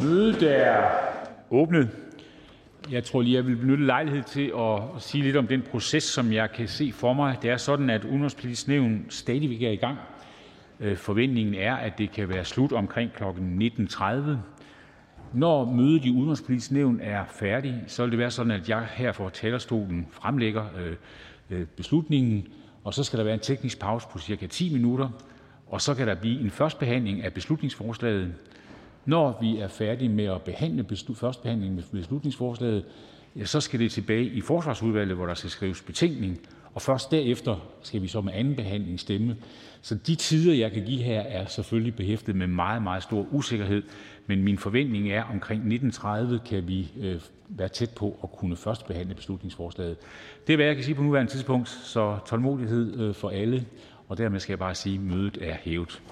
Mødet er åbnet. Jeg tror lige, jeg vil benytte lejlighed til at sige lidt om den proces, som jeg kan se for mig. Det er sådan, at Udenrigspolitisk Nævn stadigvæk er i gang. Øh, forventningen er, at det kan være slut omkring kl. 19.30. Når mødet i Udenrigspolitisk Nævn er færdigt, så vil det være sådan, at jeg her fra talerstolen fremlægger øh, øh, beslutningen, og så skal der være en teknisk pause på cirka 10 minutter, og så kan der blive en førstbehandling af beslutningsforslaget. Når vi er færdige med at behandle førstbehandlingen med beslutningsforslaget, ja, så skal det tilbage i Forsvarsudvalget, hvor der skal skrives betænkning, og først derefter skal vi så med anden behandling stemme. Så de tider, jeg kan give her, er selvfølgelig behæftet med meget, meget stor usikkerhed, men min forventning er, at omkring 19.30 kan vi øh, være tæt på at kunne først behandle beslutningsforslaget. Det er, hvad jeg kan sige på nuværende tidspunkt, så tålmodighed øh, for alle, og dermed skal jeg bare sige, at mødet er hævet.